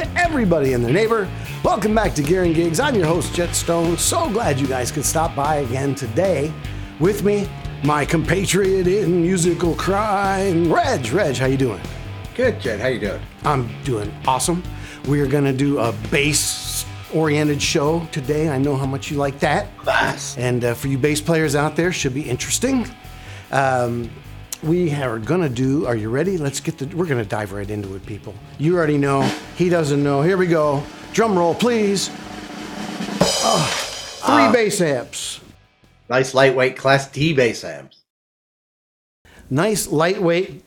to everybody and their neighbor. Welcome back to Gear and Gigs. I'm your host, Jet Stone. So glad you guys could stop by again today. With me, my compatriot in musical crime, Reg. Reg, how you doing? Good, Jet. How you doing? I'm doing awesome. We are to do a bass oriented show today. I know how much you like that. Bass. And uh, for you bass players out there, should be interesting. Um, we are gonna do. Are you ready? Let's get the. We're gonna dive right into it, people. You already know. He doesn't know. Here we go. Drum roll, please. Oh, three ah. bass amps. Nice lightweight Class D bass amps. Nice lightweight.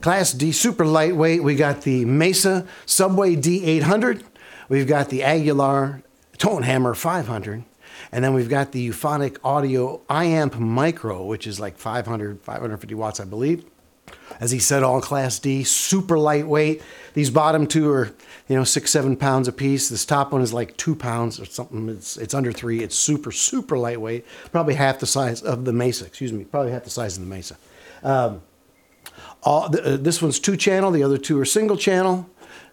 Class D, super lightweight. We got the Mesa Subway D800. We've got the Aguilar Tone Hammer 500. And then we've got the Euphonic Audio iAmp Micro, which is like 500, 550 watts, I believe. As he said, all Class D, super lightweight. These bottom two are, you know, six, seven pounds a piece. This top one is like two pounds or something. It's, it's under three. It's super, super lightweight. Probably half the size of the Mesa. Excuse me. Probably half the size of the Mesa. Um, all, uh, this one's two channel. The other two are single channel.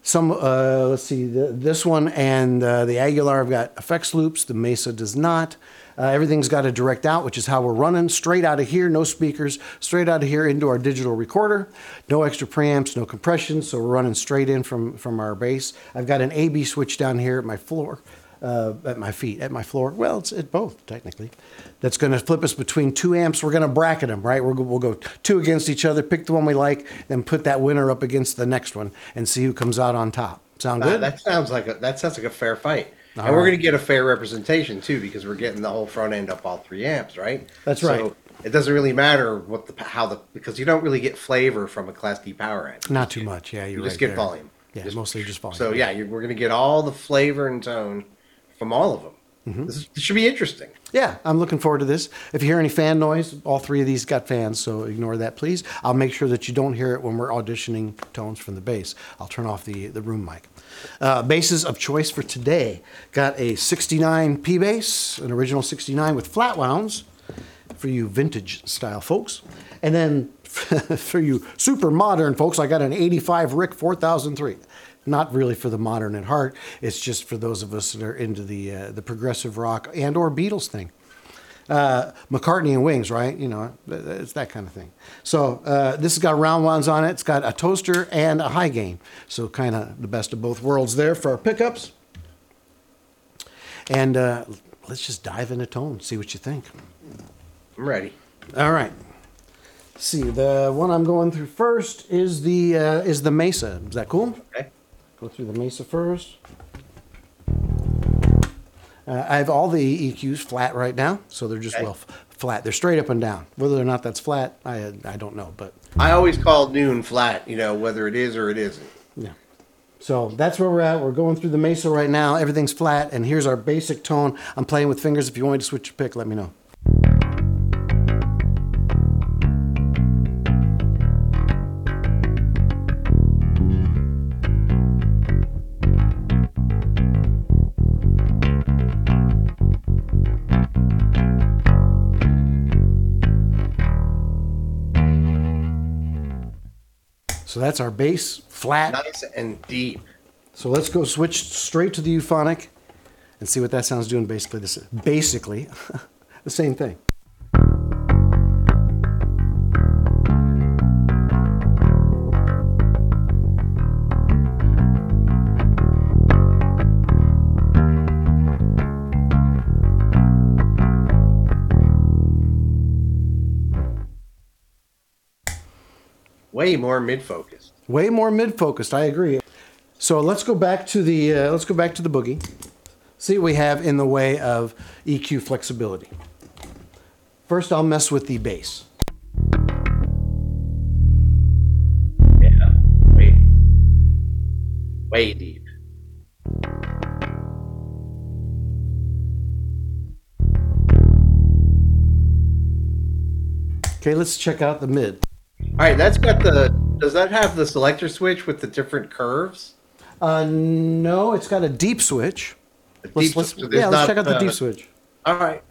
Some, uh, let's see, the, this one and uh, the Aguilar have got effects loops. The Mesa does not. Uh, everything's got a direct out, which is how we're running straight out of here, no speakers, straight out of here into our digital recorder. No extra preamps, no compression, so we're running straight in from, from our bass. I've got an AB switch down here at my floor, uh, at my feet, at my floor. Well, it's at both, technically. That's going to flip us between two amps. We're going to bracket them, right? We're, we'll go two against each other, pick the one we like, then put that winner up against the next one and see who comes out on top. Sound Uh, good? that sounds like a that sounds like a fair fight. All and we're going to get a fair representation too, because we're getting the whole front end up all three amps, right? That's right. So it doesn't really matter what the how the because you don't really get flavor from a Class D power amp. Not too much. Yeah, You right. just get there. volume. Yeah, Just- mostly just volume. So yeah, we're going to get all the flavor and tone from all of them. Mm-hmm. This, is, this should be interesting. Yeah, I'm looking forward to this. If you hear any fan noise, all three of these got fans, so ignore that, please. I'll make sure that you don't hear it when we're auditioning tones from the bass. I'll turn off the, the room mic. Uh, basses of choice for today got a 69 P bass, an original 69 with flat wounds for you vintage style folks. And then for you super modern folks, I got an 85 Rick 4003. Not really for the modern at heart. It's just for those of us that are into the uh, the progressive rock and or Beatles thing. Uh, McCartney and Wings, right? You know, it's that kind of thing. So uh, this has got roundwounds on it. It's got a toaster and a high gain. So kind of the best of both worlds there for our pickups. And uh, let's just dive into tone, see what you think. I'm ready. All right. see the one I'm going through first is the uh, is the Mesa. Is that cool? Okay. Go through the Mesa first. Uh, I have all the EQs flat right now, so they're just Okay. well f- flat. They're straight up and down. Whether or not that's flat, I I don't know, but I always call noon flat, you know, whether it is or it isn't. yeah. So that's where we're at. We're going through the Mesa right now. Everything's flat, and here's our basic tone. I'm playing with fingers. If you want me to switch your pick, let me know. So that's our bass flat. Nice and deep. So let's go switch straight to the euphonic and see what that sounds doing basically this is basically the same thing. Way more mid focused. Way more mid focused, I agree. So let's go back to the uh, let's go back to the boogie. See what we have in the way of EQ flexibility. First I'll mess with the bass. Yeah. Way, way deep. Okay, let's check out the mid. All right, that's got the. Does that have the selector switch with the different curves? Uh, no, it's got a deep switch. The Let's, deep- let's, so there's yeah, let's not, check out the uh, deep switch. All right.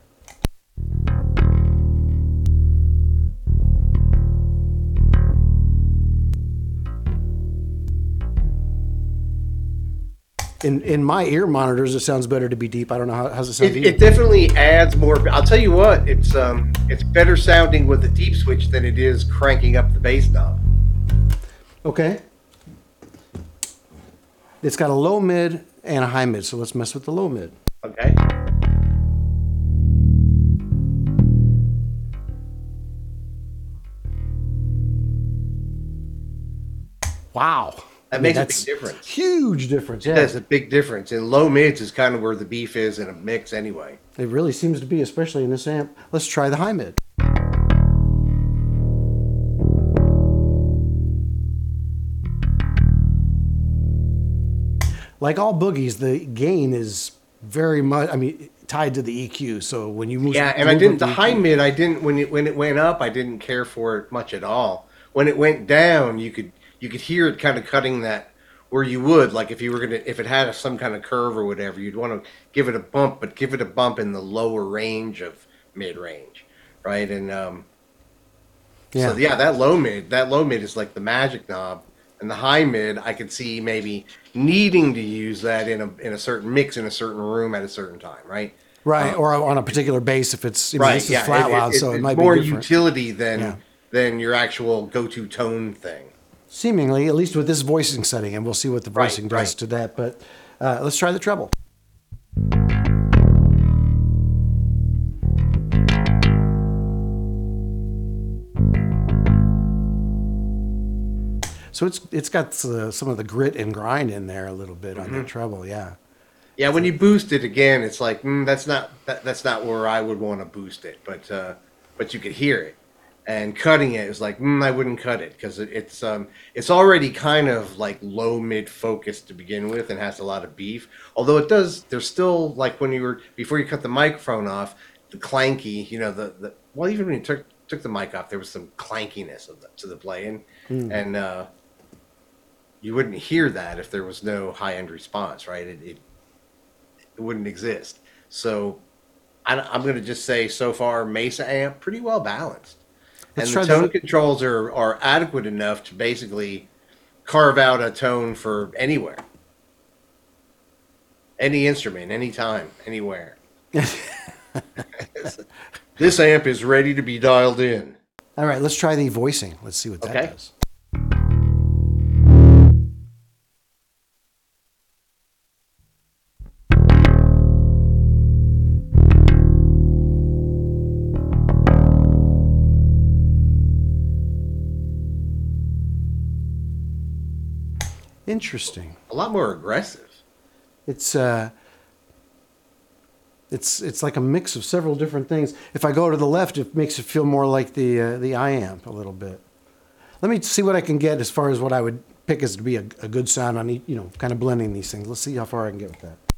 In in my ear monitors, it sounds better to be deep. I don't know how how's it sound. It, to you? it definitely adds more. I'll tell you what, it's um, it's better sounding with the deep switch than it is cranking up the bass knob. Okay. It's got a low mid and a high mid, so let's mess with the low mid. Okay. Wow. That I mean, makes a big difference. Huge difference. Yeah. That's a big difference. And low mids is kind of where the beef is in a mix anyway. It really seems to be, especially in this amp. Let's try the high mid. Like all boogies, the gain is very much, I mean, tied to the EQ. So when you move, Yeah, and I didn't the the high EQ mid. I didn't when it when it went up. I didn't care for it much at all. When it went down, you could you could hear it kind of cutting that where you would like if you were gonna if it had a, some kind of curve or whatever, you'd want to give it a bump, but give it a bump in the lower range of mid range, right? And um, Yeah. so yeah, that low mid that low mid is like the magic knob, and the high mid I could see maybe needing to use that in a in a certain mix in a certain room at a certain time, right? Right, or on a particular bass if it's, I mean, right yeah flat it- loud, it- so it it's might more be more utility than Yeah. than your actual go-to tone thing Seemingly, at least with this voicing setting, and we'll see what the Right, voicing does right. to that. But uh, let's try the treble. So it's it's got uh, some of the grit and grind in there a little bit on Mm-hmm. the treble, yeah. yeah when you boost it again it's like mm, that's not that, that's not where i would want to boost it but uh but you could hear it and cutting it is like mm, i wouldn't cut it because it, it's um it's already kind of like low mid focus to begin with and has a lot of beef. Although it does there's still like when you were before you cut the microphone off the clanky you know the, the well even when you took took the mic off there was some clankiness of the, to the playing. And uh you wouldn't hear that if there was no high end response right? It, it it wouldn't exist. So I, am going to just say so far Mesa amp pretty well balanced, and try the tone controls are are adequate enough to basically carve out a tone for anywhere, any instrument, anytime, anywhere. this amp is ready to be dialed in. All right, let's try the voicing. Let's see what that Okay. does. Interesting. A lot more aggressive. It's uh, it's it's like a mix of several different things. If I go to the left, it makes it feel more like the uh, the iamp a little bit. Let me see what I can get as far as what I would pick as to be a, a good sound on each, you know, kind of blending these things. Let's see how far I can get with that.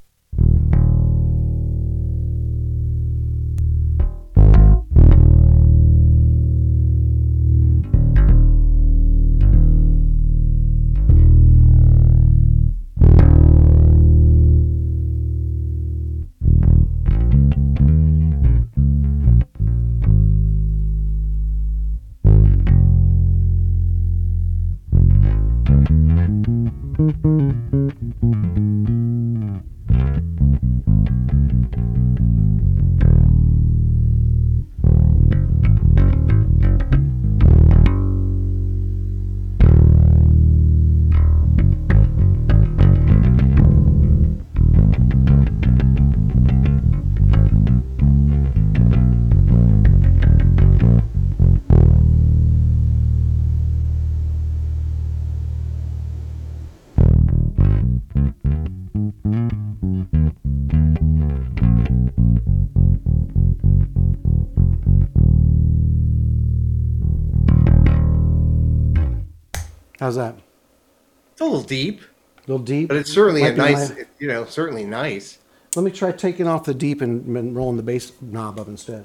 Little deep, A little deep, but it's certainly Might a be nice, my- you know, certainly nice. Let me try taking off the deep and, and rolling the bass knob up instead.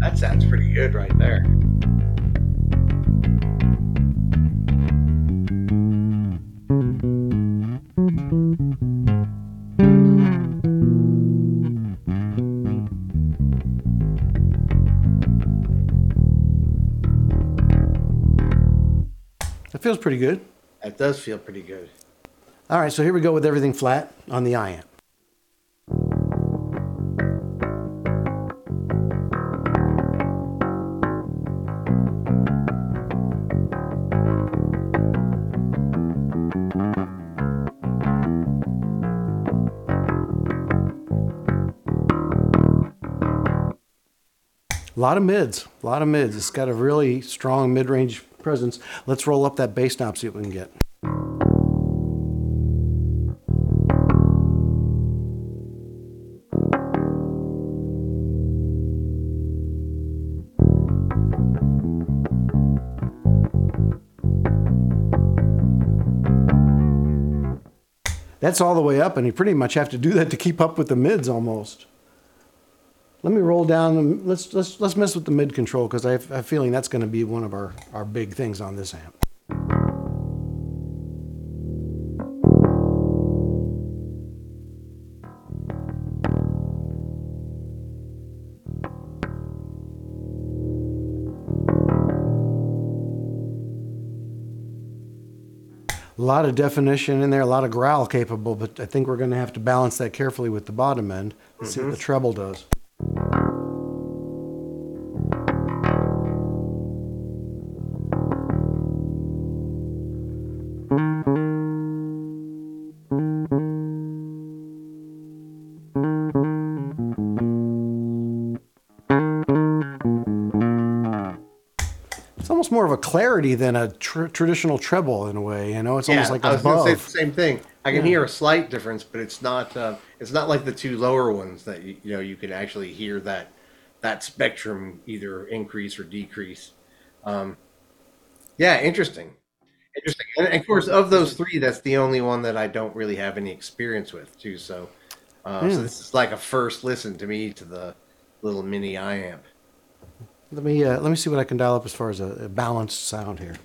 That sounds pretty good right there. Feels pretty good. That does feel pretty good. All right, so here we go with everything flat on the iamp. A lot of mids, a lot of mids. It's got a really strong mid-range presence. Let's roll up that bass knob, see what we can get. That's all the way up, and you pretty much have to do that to keep up with the mids almost. Let me roll down. and Let's let's let's mess with the mid control because I have a feeling that's going to be one of our our big things on this amp. A lot of definition in there, a lot of growl capable, but I think we're going to have to balance that carefully with the bottom end. Let's see what the mm-hmm. treble does. Clarity than a tr- traditional treble in a way. You know, it's almost like I was say the same thing. I can hear a slight difference, but it's not. Uh, it's not like the two lower ones that you, you know you can actually hear that that spectrum either increase or decrease. Um, yeah, interesting, interesting. And of course, of those three, that's the only one that I don't really have any experience with too. So, uh, Yeah. so this is like a first listen to me to the little mini iamp. Let me uh, let me see what I can dial up as far as a, a balanced sound here.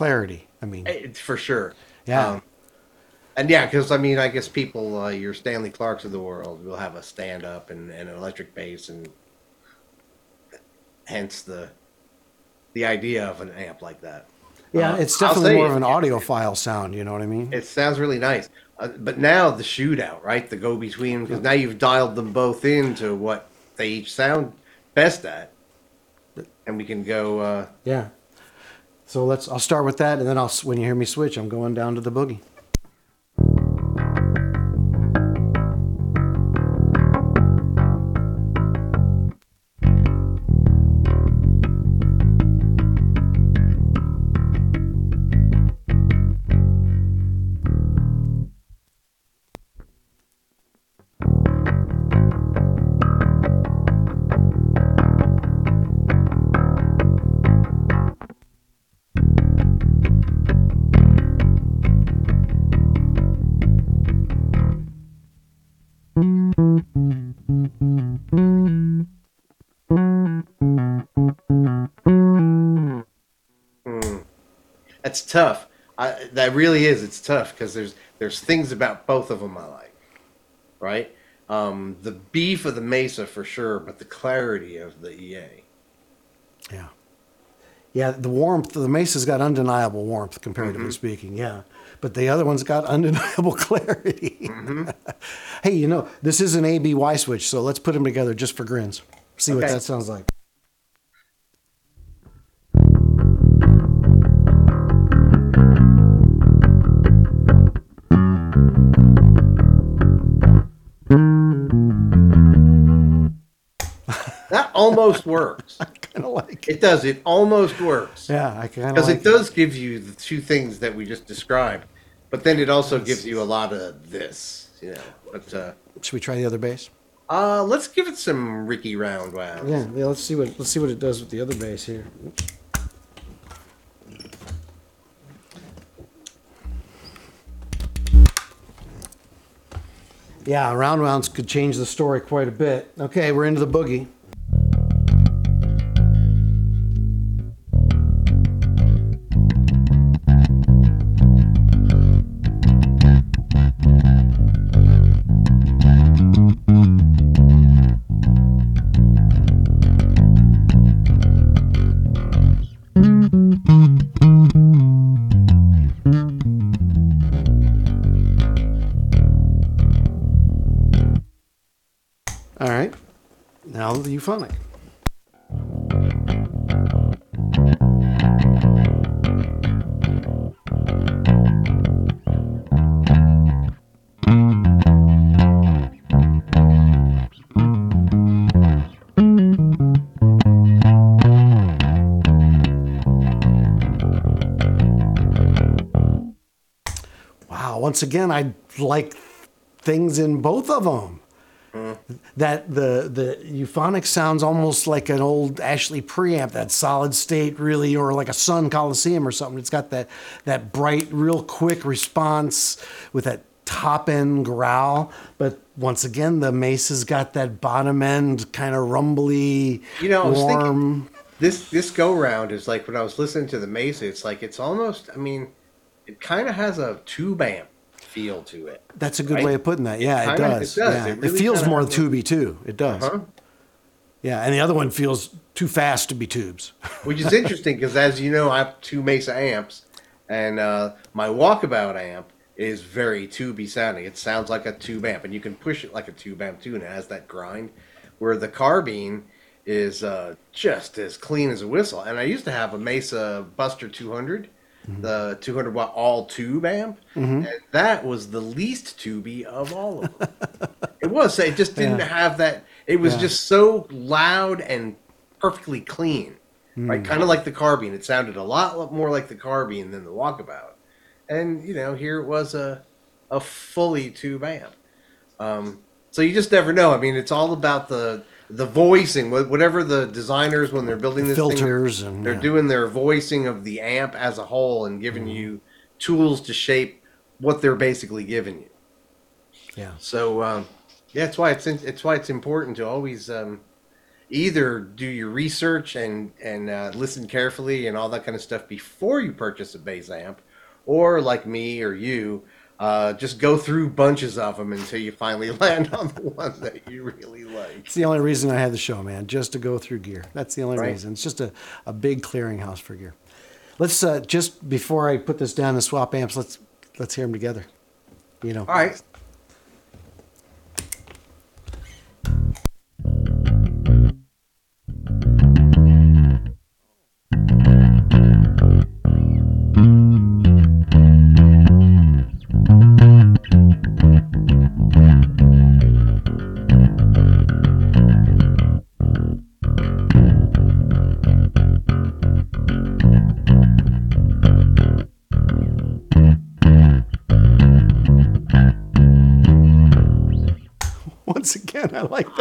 Clarity. I mean, It's for sure. Yeah. and yeah, because I mean, I guess people, uh, your Stanley Clarkes of the world, will have a stand up and, and an electric bass, and hence the the idea of an amp like that. yeah, Uh, it's definitely more of an audiophile sound. You know what I mean? It sounds really nice. Uh, but now the shootout, right? The go between, because now you've dialed them both into what they each sound best at. And we can go, uh, Yeah. So let's. I'll start with that, and then I'll. When you hear me switch, I'm going down to the boogie. That's tough. I, that really is. It's tough because there's there's things about both of them I like, right? Um, the beef of the Mesa for sure, but the clarity of the EA. Yeah. Yeah, the warmth, the Mesa's got undeniable warmth, comparatively speaking. Yeah. But the other one's got undeniable clarity. hey, you know, this is an ABY switch, so let's put them together just for grins. See what that sounds like. Almost works. I Kind of like it. It does. It almost works. Yeah, I kind of Because like it does give you the two things that we just described, but then it also gives you a lot of this. you know. But uh, Should we try the other bass? uh, let's give it some Ricky round wound. Yeah, yeah. Let's see what let's see what it does with the other bass here. Yeah, round rounds could change the story quite a bit. Okay, we're into the boogie. Now euphonic. Wow. Once again, I like things in both of them. That the the euphonic sounds almost like an old Ashly preamp, that solid state, really, or like a Sunn Coliseum or something. It's got that that bright, real quick response with that top end growl. But once again, the Mesa's got that bottom end kind of rumbly, You know, warm. thinking this this go round is like when I was listening to the Mesa. It's like it's almost. I mean, it kind of has a tube amp feel to it. That's a good right? way of putting that. Yeah, it Kinda- it does. does. Yeah. It It, feels more tubey too. It does. Huh? Yeah, and the other one feels too fast to be tubes. Which is interesting because, as you know, I have two Mesa amps, and uh, my Walkabout amp is very tubey sounding. It sounds like a tube amp, and you can push it like a tube amp too, and it has that grind. Where the carbine is uh, just as clean as a whistle. And I used to have a Mesa Buster 200, the 200 watt all tube amp, and that was the least tubey of all of them. it was. It just didn't Yeah. have that. It was Yeah. just so loud and perfectly clean, Hmm. right? Kind of like the carbine. It sounded a lot more like the carbine than the walkabout. And you know, here it was a a fully tube amp. Um, so you just never know. I mean, it's all about the the voicing. Wha- Whatever the designers when they're building this thing, Filters and they're yeah. doing their voicing of the amp as a whole and giving Mm-hmm. you tools to shape what they're basically giving you. Yeah. So um, yeah, it's why it's it's why it's important to always um, either do your research and and uh, listen carefully and all that kind of stuff before you purchase a bass amp, or like me or you, uh, just go through bunches of them until you finally land on the one that you really like. It's the only reason I have the show, man, just to go through gear. That's the only Right. reason. It's just a, a big clearinghouse for gear. Let's uh, just before I put this down and swap amps, let's let's hear them together. You know. All right.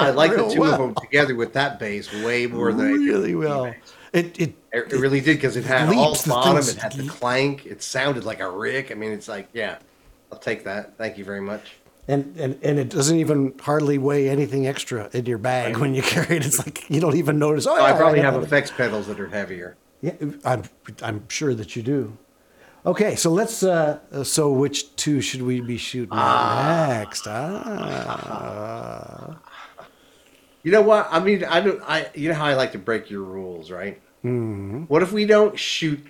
I like. I the two well. of them together with that bass way more than I really with well. bass. It it It, it really did because it had all the bottom, it had the clank, it sounded like a rick. I mean, it's like, yeah, I'll take that. Thank you very much. and, and and it doesn't even hardly weigh anything extra in your bag when you carry it. It's like you don't even notice. Oh, Oh, I probably got have effects pedals that are heavier. Yeah, I'm I'm sure that you do. Okay, so let's. Uh, so which two should we be shooting at next? Ah. You know what? I mean, I don't. I you know how I like to break your rules, right? Mm-hmm. What if we don't shoot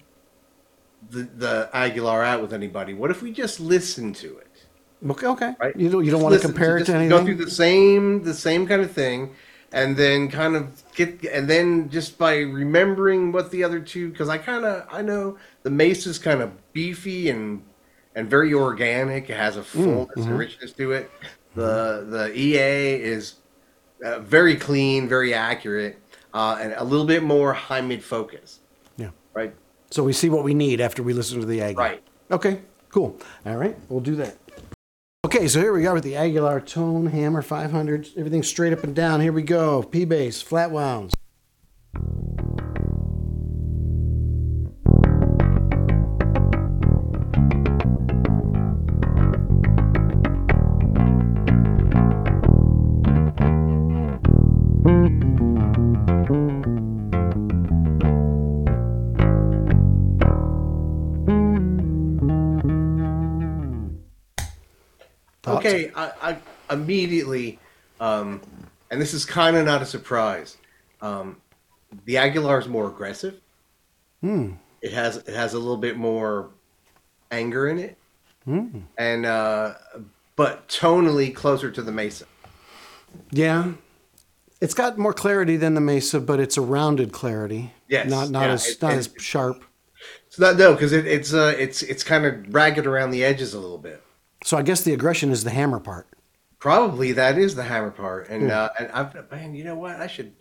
the the Aguilar out with anybody? What if we just listen to it? Okay, okay. Right? You don't you don't Just want to compare it to anything. Go through the same the same kind of thing, and then kind of get and then just by remembering what the other two because I kind of I know the Mesa is kind of beefy and and very organic. It has a fullness mm-hmm. and richness to it. The the EA is uh, very clean, very accurate, uh, and a little bit more high mid focus. Yeah. Right. So we see what we need after we listen to the Aggie. Right. Okay. Cool. All right. We'll do that. Okay, so here we go with the Aguilar Tone Hammer 500. Everything straight up and down. Here we go. P bass, flat wounds. Okay, I, I immediately, um, and this is kind of not a surprise. Um, the Aguilar is more aggressive. Hmm. It has it has a little bit more anger in it, Hmm. and uh, but tonally closer to the Mesa. Yeah. It's got more clarity than the Mesa, but it's a rounded clarity. Yes, Not not yeah, as it- not it- as sharp. It's not no, because it, it's uh, it's it's kind of ragged around the edges a little bit. So I guess the aggression is the hammer part. Probably that is the hammer part, Hmm. and uh, and I've man, you know what? I should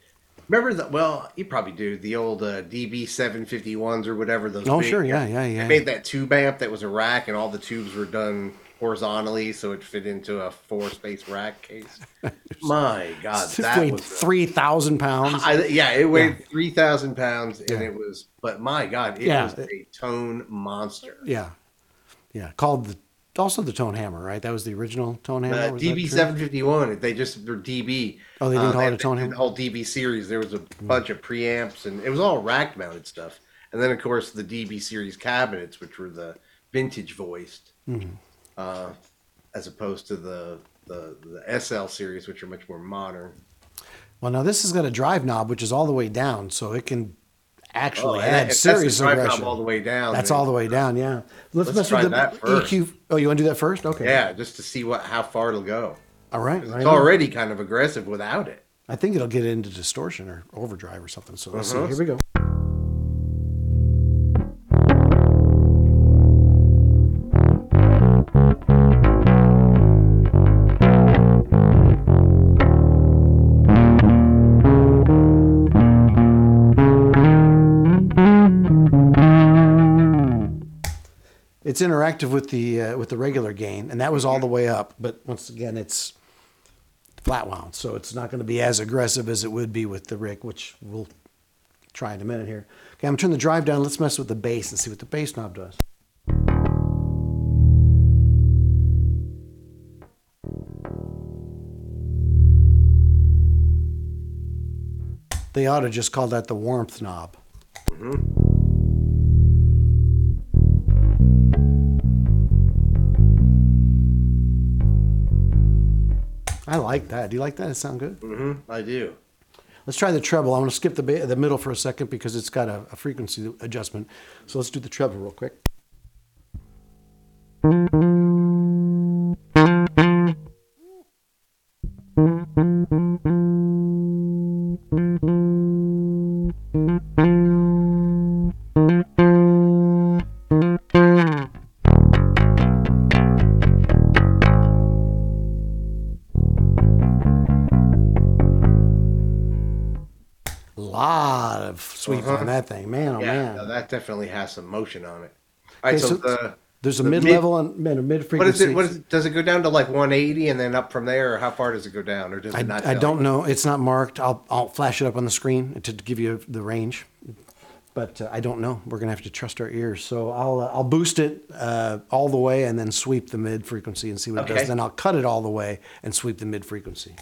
remember that. Well, you probably do the old uh, DB seven fifty ones or whatever those. Oh, big- sure, yeah, yeah, yeah. They made that tube amp that was a rack, and all the tubes were done horizontally, so it fit into a four space rack case. My God, that weighed was. three thousand pounds. I, yeah, it weighed three thousand pounds, and Yeah. it was. But my God, it Yeah. was a tone monster. yeah, yeah. Called the also the tone hammer, right? That was the original tone hammer. Uh, DB seven fifty one. They just were DB. Oh, they didn't Uh, call it a tone the hammer? whole DB series. There was a bunch of preamps, and it was all rack mounted stuff. And then, of course, the DB series cabinets, which were the vintage voiced, Mm-hmm. uh, as opposed to the, the the SL series, which are much more modern. Well, now this has got a drive knob, which is all the way down, so it can actually Oh, and add if that's aggression. all the way down. That's then- all the way down. Yeah. Let's, Let's mess try with the that first. EQ. Oh, you want to do that first? Okay. Yeah, just to see what how far it'll go. All right. It's right on. already kind of aggressive without it. I think it'll get into distortion or overdrive or something. So let's Uh-huh. see. Here we go. It's interactive with the uh, with the regular gain, and that was all the way up. But once again, it's flat wound, so it's not going to be as aggressive as it would be with the Rick, which we'll try in a minute here. Okay, I'm gonna turn the drive down. Let's mess with the bass and see what the bass knob does. They ought to just call that the warmth knob. I like that. Do you like that? It sound good? hmm I do. Let's try the treble. I'm going to skip the ba- the middle for a second because it's got a, a frequency adjustment. So let's do the treble real quick. Definitely has some motion on it. All right, Okay, so, so the There's a the mid level and a mid What frequency. is it? What is? Does it go down to like 180 and then up from there, or how far does it go down, or does it I, not? I don't you? know. It's not marked. I'll I'll flash it up on the screen to give you the range, but uh, I don't know. We're gonna have to trust our ears. So I'll uh, I'll boost it uh, all the way and then sweep the mid frequency and see what it does. Then I'll cut it all the way and sweep the mid frequency.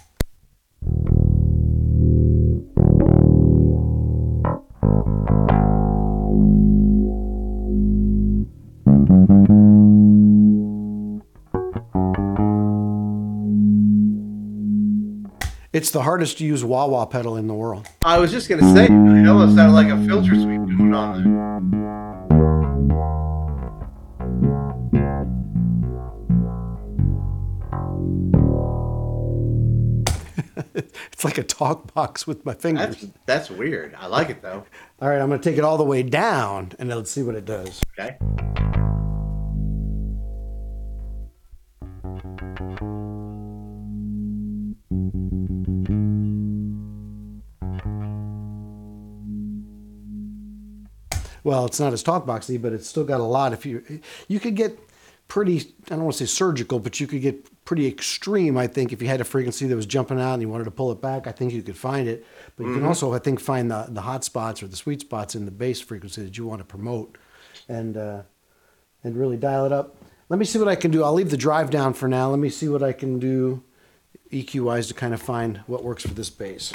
It's the hardest to use wah wah pedal in the world. I was just gonna say, it almost sounded like a filter sweep going on there. It's like a talk box with my fingers. That's that's weird. I like it though. All right, I'm to take it all the way down and let's see what it does. Okay. Well, it's not as talk boxy, but it's still got a lot. If you you could get pretty, I don't want to say surgical, but you could get pretty extreme, I think, if you had a frequency that was jumping out and you wanted to pull it back, I think you could find it. But you can also, I think, find the, the hot spots or the sweet spots in the bass frequency that you want to promote and, uh, and really dial it up. Let me see what I can do. I'll leave the drive down for now. Let me see what I can do EQ wise to kind of find what works for this bass.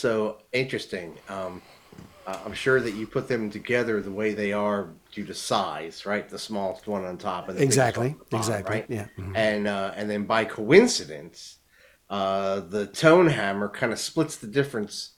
So interesting. Um, I'm sure that you put them together the way they are due to size, right? The smallest one on top and the Exactly, one on the bottom, exactly, right? yeah, mhm. And uh, and then by coincidence, uh, the tone hammer kind of splits the difference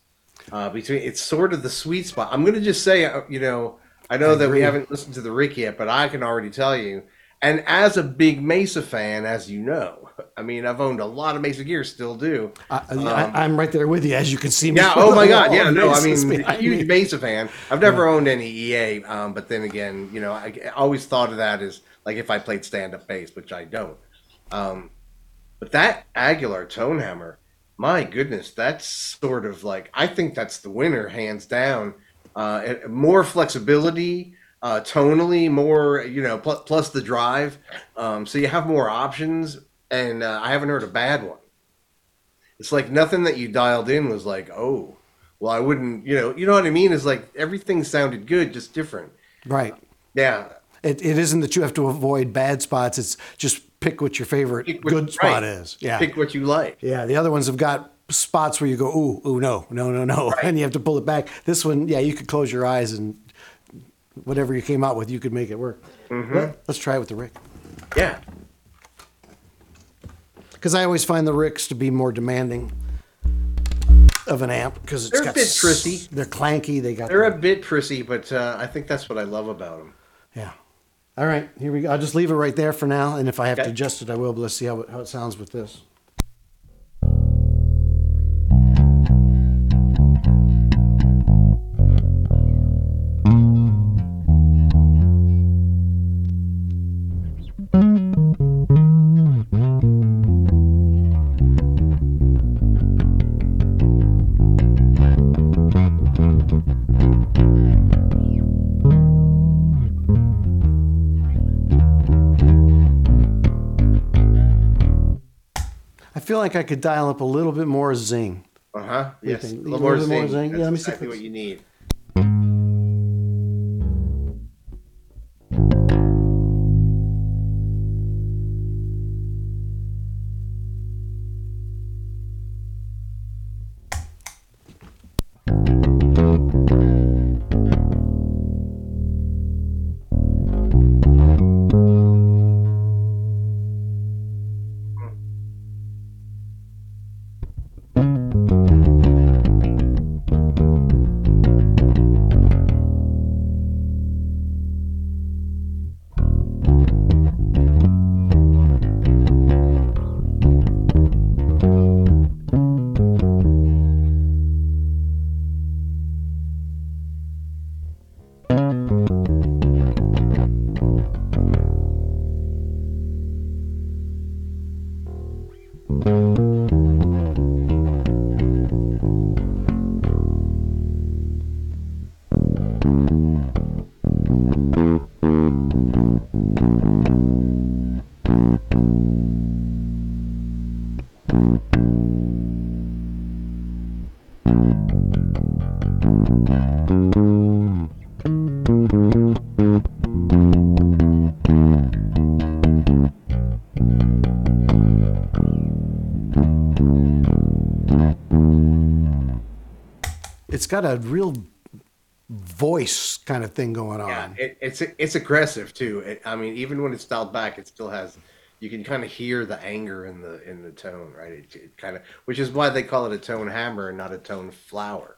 uh, between. It's sort of the sweet spot. I'm going to just say, uh, you know, I know I that we haven't listened to the Rick yet, but I can already tell you. And as a big Mesa fan, as you know, I mean, I've owned a lot of Mesa gear, still do. I, I, I'm right there with you, as you can see me. Yeah. Oh my God. Yeah. No. I mean, behind huge. Mesa fan. I've never owned any EA, um, but then again, you know, I, always thought of that as like if I played stand up bass, which I don't. Um, but that Aguilar tone hammer, my goodness, that's sort of like I think that's the winner, hands down. Uh, more flexibility, uh, tonally, more you know, pl- plus the drive, um, so you have more options. And uh, I haven't heard a bad one. It's like nothing that you dialed in was like, oh, well, I wouldn't, you know, you know what I mean? Is like everything sounded good, just different. Right. Yeah, It, it isn't that you have to avoid bad spots. It's just pick what your favorite what- good spot right. is. Yeah. pick what you like. Yeah. The other ones have got spots where you go, ooh, ooh, no, no, no, no. And you have to pull it back. This one, yeah, you could close your eyes and whatever you came out with, you could make it work. Mm-hmm. Let, us try it with the Rick. Yeah, Because I always find the Ricks to be more demanding of an amp because it's They're a bit s- prissy. They're clanky. They got they're the- a bit prissy, but uh, I think that's what I love about them. Yeah. All right, here we go. I'll just leave it right there for now, and if I have to adjust it, I will. But let's see how it, how it sounds with this. Feel like I could dial up a little bit more zing. Uh huh. Yes, a little more bit more zing. zing? Yeah, let me see exactly what you need. Got a real voice kind of thing going on. Yeah, it, it's it's aggressive too. It, I mean, even when it's dialed back, it still has. You can kind of hear the anger in the in the tone, right? It, it kind of, which is why they call it a tone hammer and not a tone flower,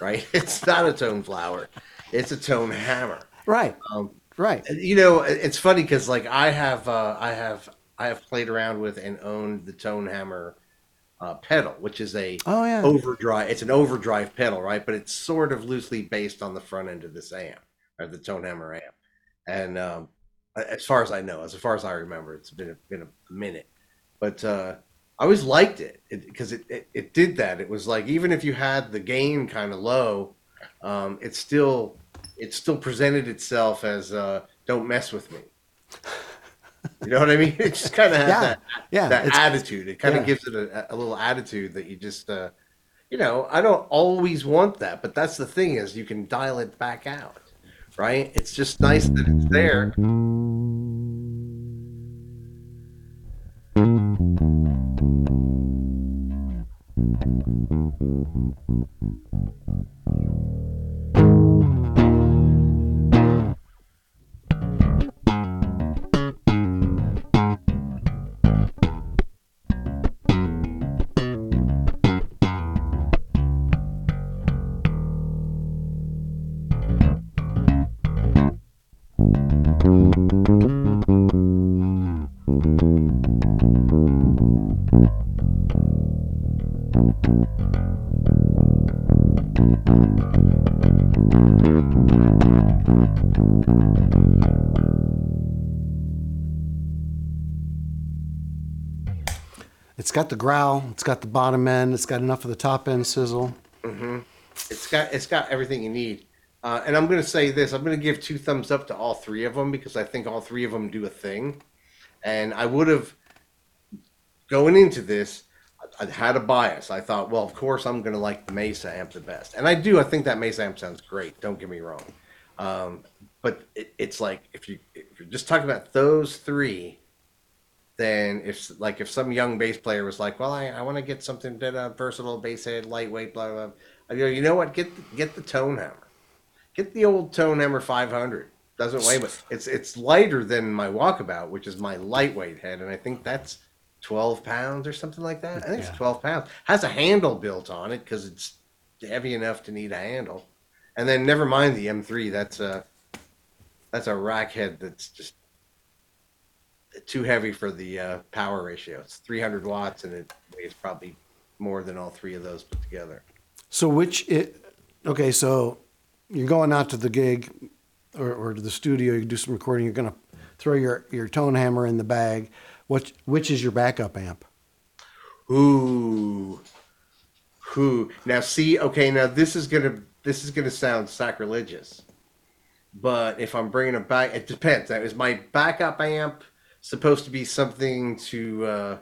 right? It's not a tone flower, it's a tone hammer. right. Um, right. you know, it's funny because like I have uh, I have I have played around with and owned the tone hammer uh, pedal, which is a Oh, yeah. overdrive. It's an overdrive pedal, right? But it's sort of loosely based on the front end of this amp or the tone hammer amp. And um, as far as I know, as far as I remember, it's been a, been a minute, but uh, I always liked it because it, it, it did that. It was like even if you had the gain kind of low, um, it still it still presented itself as uh, "Don't mess with me." You know what I mean? It just kind of has Yeah, that yeah, that it's- attitude. It kind of yeah. gives it a, a little attitude that you just uh, you know. I don't always want that, but that's the thing is you can dial it back out, right? It's just nice that it's there. It's got the growl. It's got the bottom end. It's got enough of the top end sizzle. Mm-hmm. It's got it's got everything you need. Uh, and I'm going to say this: I'm going to give two thumbs up to all three of them because I think all three of them do a thing. And I would have going into this, I, had a bias. I thought, well, of course, I'm going to like the Mesa amp the best, and I do. I think that Mesa amp sounds great. Don't get me wrong, um, but it, it's like if you if you're just talking about those three, then if like if some young bass player was like, well, I, I want to get something that uh, versatile, bass head, lightweight, blah blah. blah. I go, you know what? Get the, get the tone hammer, get the old tone hammer 500. Doesn't weigh much. It's it's lighter than my walkabout, which is my lightweight head, and I think that's 12 pounds or something like that. I think Yeah. it's 12 pounds. Has a handle built on it because it's heavy enough to need a handle. And then never mind the M3. That's a that's a rack head that's just too heavy for the uh, power ratio. It's 300 watts, and it weighs probably more than all three of those put together. So which it? Okay, so you're going out to the gig or, or to the studio. You do some recording. You're gonna throw your your tone hammer in the bag. What which is your backup amp? Ooh, who now? See, okay, now this is gonna this is gonna sound sacrilegious, but if I'm bringing a back, it depends. That is my backup amp supposed to be something to uh,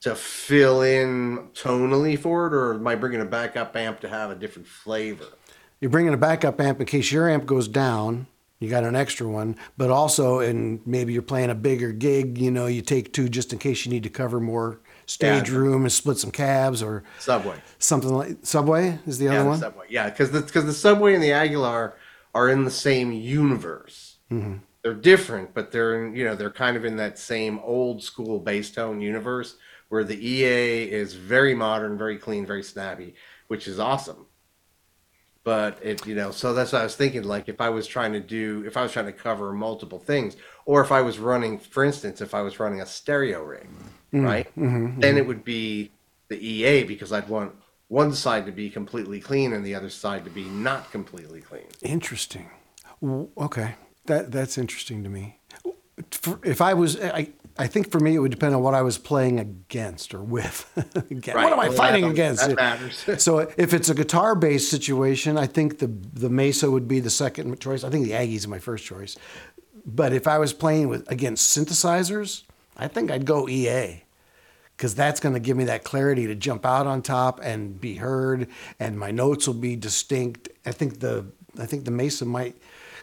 to fill in tonally for it, or am I bringing a backup amp to have a different flavor? You're bringing a backup amp in case your amp goes down. You got an extra one, but also, and maybe you're playing a bigger gig. You know, you take two just in case you need to cover more stage Yeah. room and split some cabs or Subway. something like Subway is the Yeah, other the one. Subway. Yeah, because because the Subway and the Aguilar are in the same universe. They're different, but they're you know they're kind of in that same old school bass tone universe where the EA is very modern, very clean, very snappy, which is awesome. But it you know so that's what I was thinking. Like if I was trying to do if I was trying to cover multiple things, or if I was running, for instance, if I was running a stereo rig, right, mm-hmm. then it would be the EA because I'd want one side to be completely clean and the other side to be not completely clean. Interesting. Okay, that that's interesting to me. For, if I was, I, I think for me it would depend on what I was playing against or with. Again, What am I Well, fighting against? that matters. so if it's a guitar-based situation, I think the the Mesa would be the second choice. I think the Aggies my first choice. But if I was playing with against synthesizers, I think I'd go EA because that's going to give me that clarity to jump out on top and be heard, and my notes will be distinct. I think the I think the Mesa might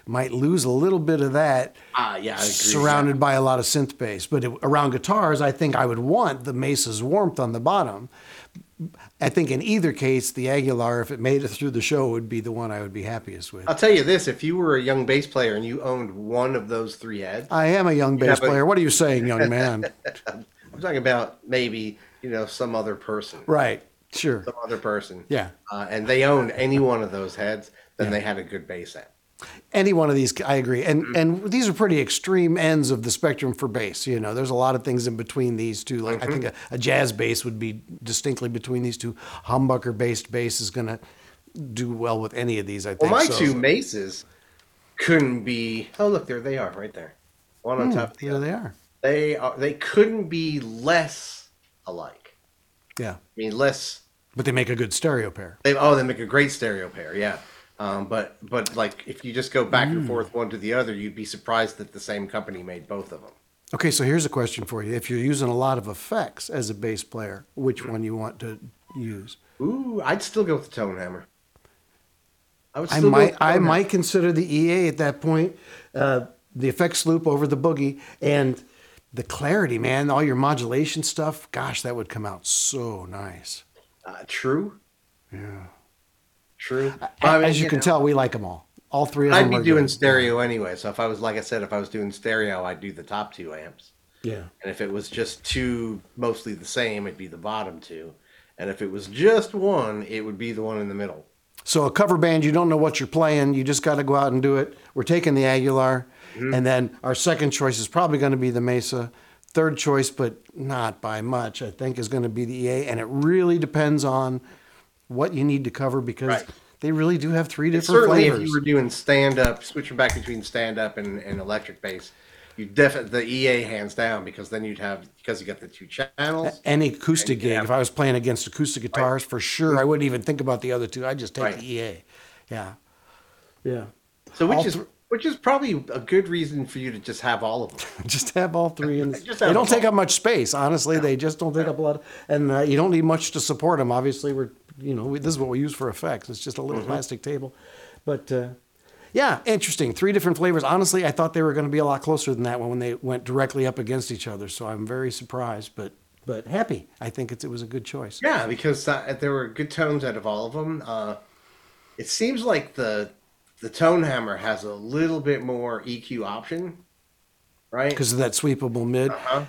might lose a little bit of that. Ah, yeah, I agree. Surrounded by a lot of synth bass, but it, around guitars, I think I would want the Mesa's warmth on the bottom. I think in either case, the Aguilar, if it made it through the show, would be the one I would be happiest with. I'll tell you this: if you were a young bass player and you owned one of those three heads, I am a young bass but- player. What are you saying, young man? I'm talking about maybe you know some other person, right. Sure. some other person, Yeah. uh, and they owned any one of those heads, then they had a good bass amp. Any one of these, I agree. And Mm-hmm. and these are pretty extreme ends of the spectrum for bass. You know, there's a lot of things in between these two. Like Mm-hmm. I think a, a jazz bass would be distinctly between these two. Humbucker based bass is going to do well with any of these. I think. Well, my So- two Mesas couldn't be. Oh, look, there they are, right there, one on top. Of the Yeah, other. they are. They are. They couldn't be less alike. Yeah, I mean, less. but they make a good stereo pair. They oh, they make a great stereo pair. Yeah. Um, but but like if you just go back Mm. and forth one to the other, you'd be surprised that the same company made both of them. Okay, so here's a question for you: If you're using a lot of effects as a bass player, which one you want to use? Ooh, I'd still go with the tone hammer. I would I might I hammer. might consider the EA at that point, uh, the effects loop over the boogie and the clarity, man. All your modulation stuff. Gosh, that would come out so nice. Uh, true. Yeah. True. As you, can tell, we like them all. All three of them. I'd be are doing good. stereo anyway. So if I was, like I said, if I was doing stereo, I'd do the top two amps. Yeah. And if it was just two, mostly the same, it'd be the bottom two. And if it was just one, it would be the one in the middle. So a cover band, you don't know what you're playing. You just got to go out and do it. We're taking the Aguilar, Mm-hmm. and then our second choice is probably going to be the Mesa. Third choice, but not by much, I think, is going to be the EA. And it really depends on what you need to cover because Right. they really do have three different Certainly, flavors. if you were doing stand up, switching back between stand up and, and electric bass, you definitely the EA hands down because then you'd have because you got the two channels. Any acoustic And you gig, have- if I was playing against acoustic guitars, for sure, I wouldn't even think about the other two. I'd just take Right. the EA. Yeah. Yeah. So which all is thr- which is probably a good reason for you to just have all of them. just have all three and they don't take up much space honestly they just don't take up a lot of, and uh, you don't need much to support them obviously we're you know we, this is what we use for effects. It's just a little plastic table. But uh, yeah interesting. Three different flavors. Honestly i thought they were going to be a lot closer than that one when they went directly up against each other. So i'm very surprised but but happy. I think it's, it was a good choice. Yeah, because uh, there were good tones out of all of them. Uh, it seems like the the tone hammer has a little bit more EQ option, right? because of that sweepable mid. Uh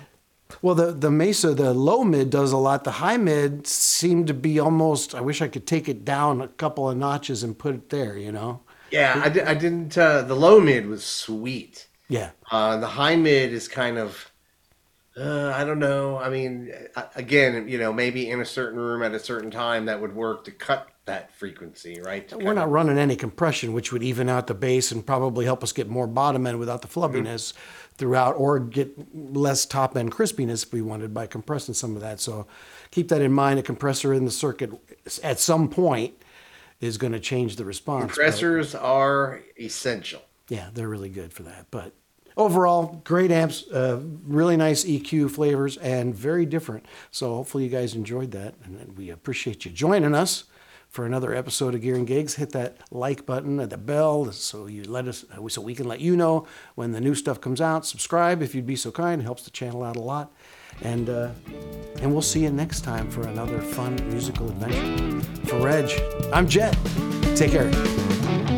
Well, the the Mesa, the low mid does a lot. The high mid seemed to be almost. I wish I could take it down a couple of notches and put it there. You know. yeah, I, di- I didn't. Uh, the low mid was sweet. Yeah. Uh, the high mid is kind of, uh, I don't know. I mean, uh, again, you know, maybe in a certain room at a certain time that would work to cut that frequency, right? To We're not of- running any compression, which would even out the bass and probably help us get more bottom end without the flubbiness throughout, or get less top end crispiness if we wanted by compressing some of that. So keep that in mind. A compressor in the circuit at some point is going to change the response. but- compressors are essential. Yeah, they're really good for that. But overall, great amps, uh, really nice EQ flavors, and very different. So hopefully you guys enjoyed that, and we appreciate you joining us for another episode of Gear 'n Gigs. Hit that like button and the bell so you let us, uh, so we can let you know when the new stuff comes out. Subscribe if you'd be so kind; it helps the channel out a lot. And uh, and we'll see you next time for another fun musical adventure. For Reg, I'm Jet. Take care.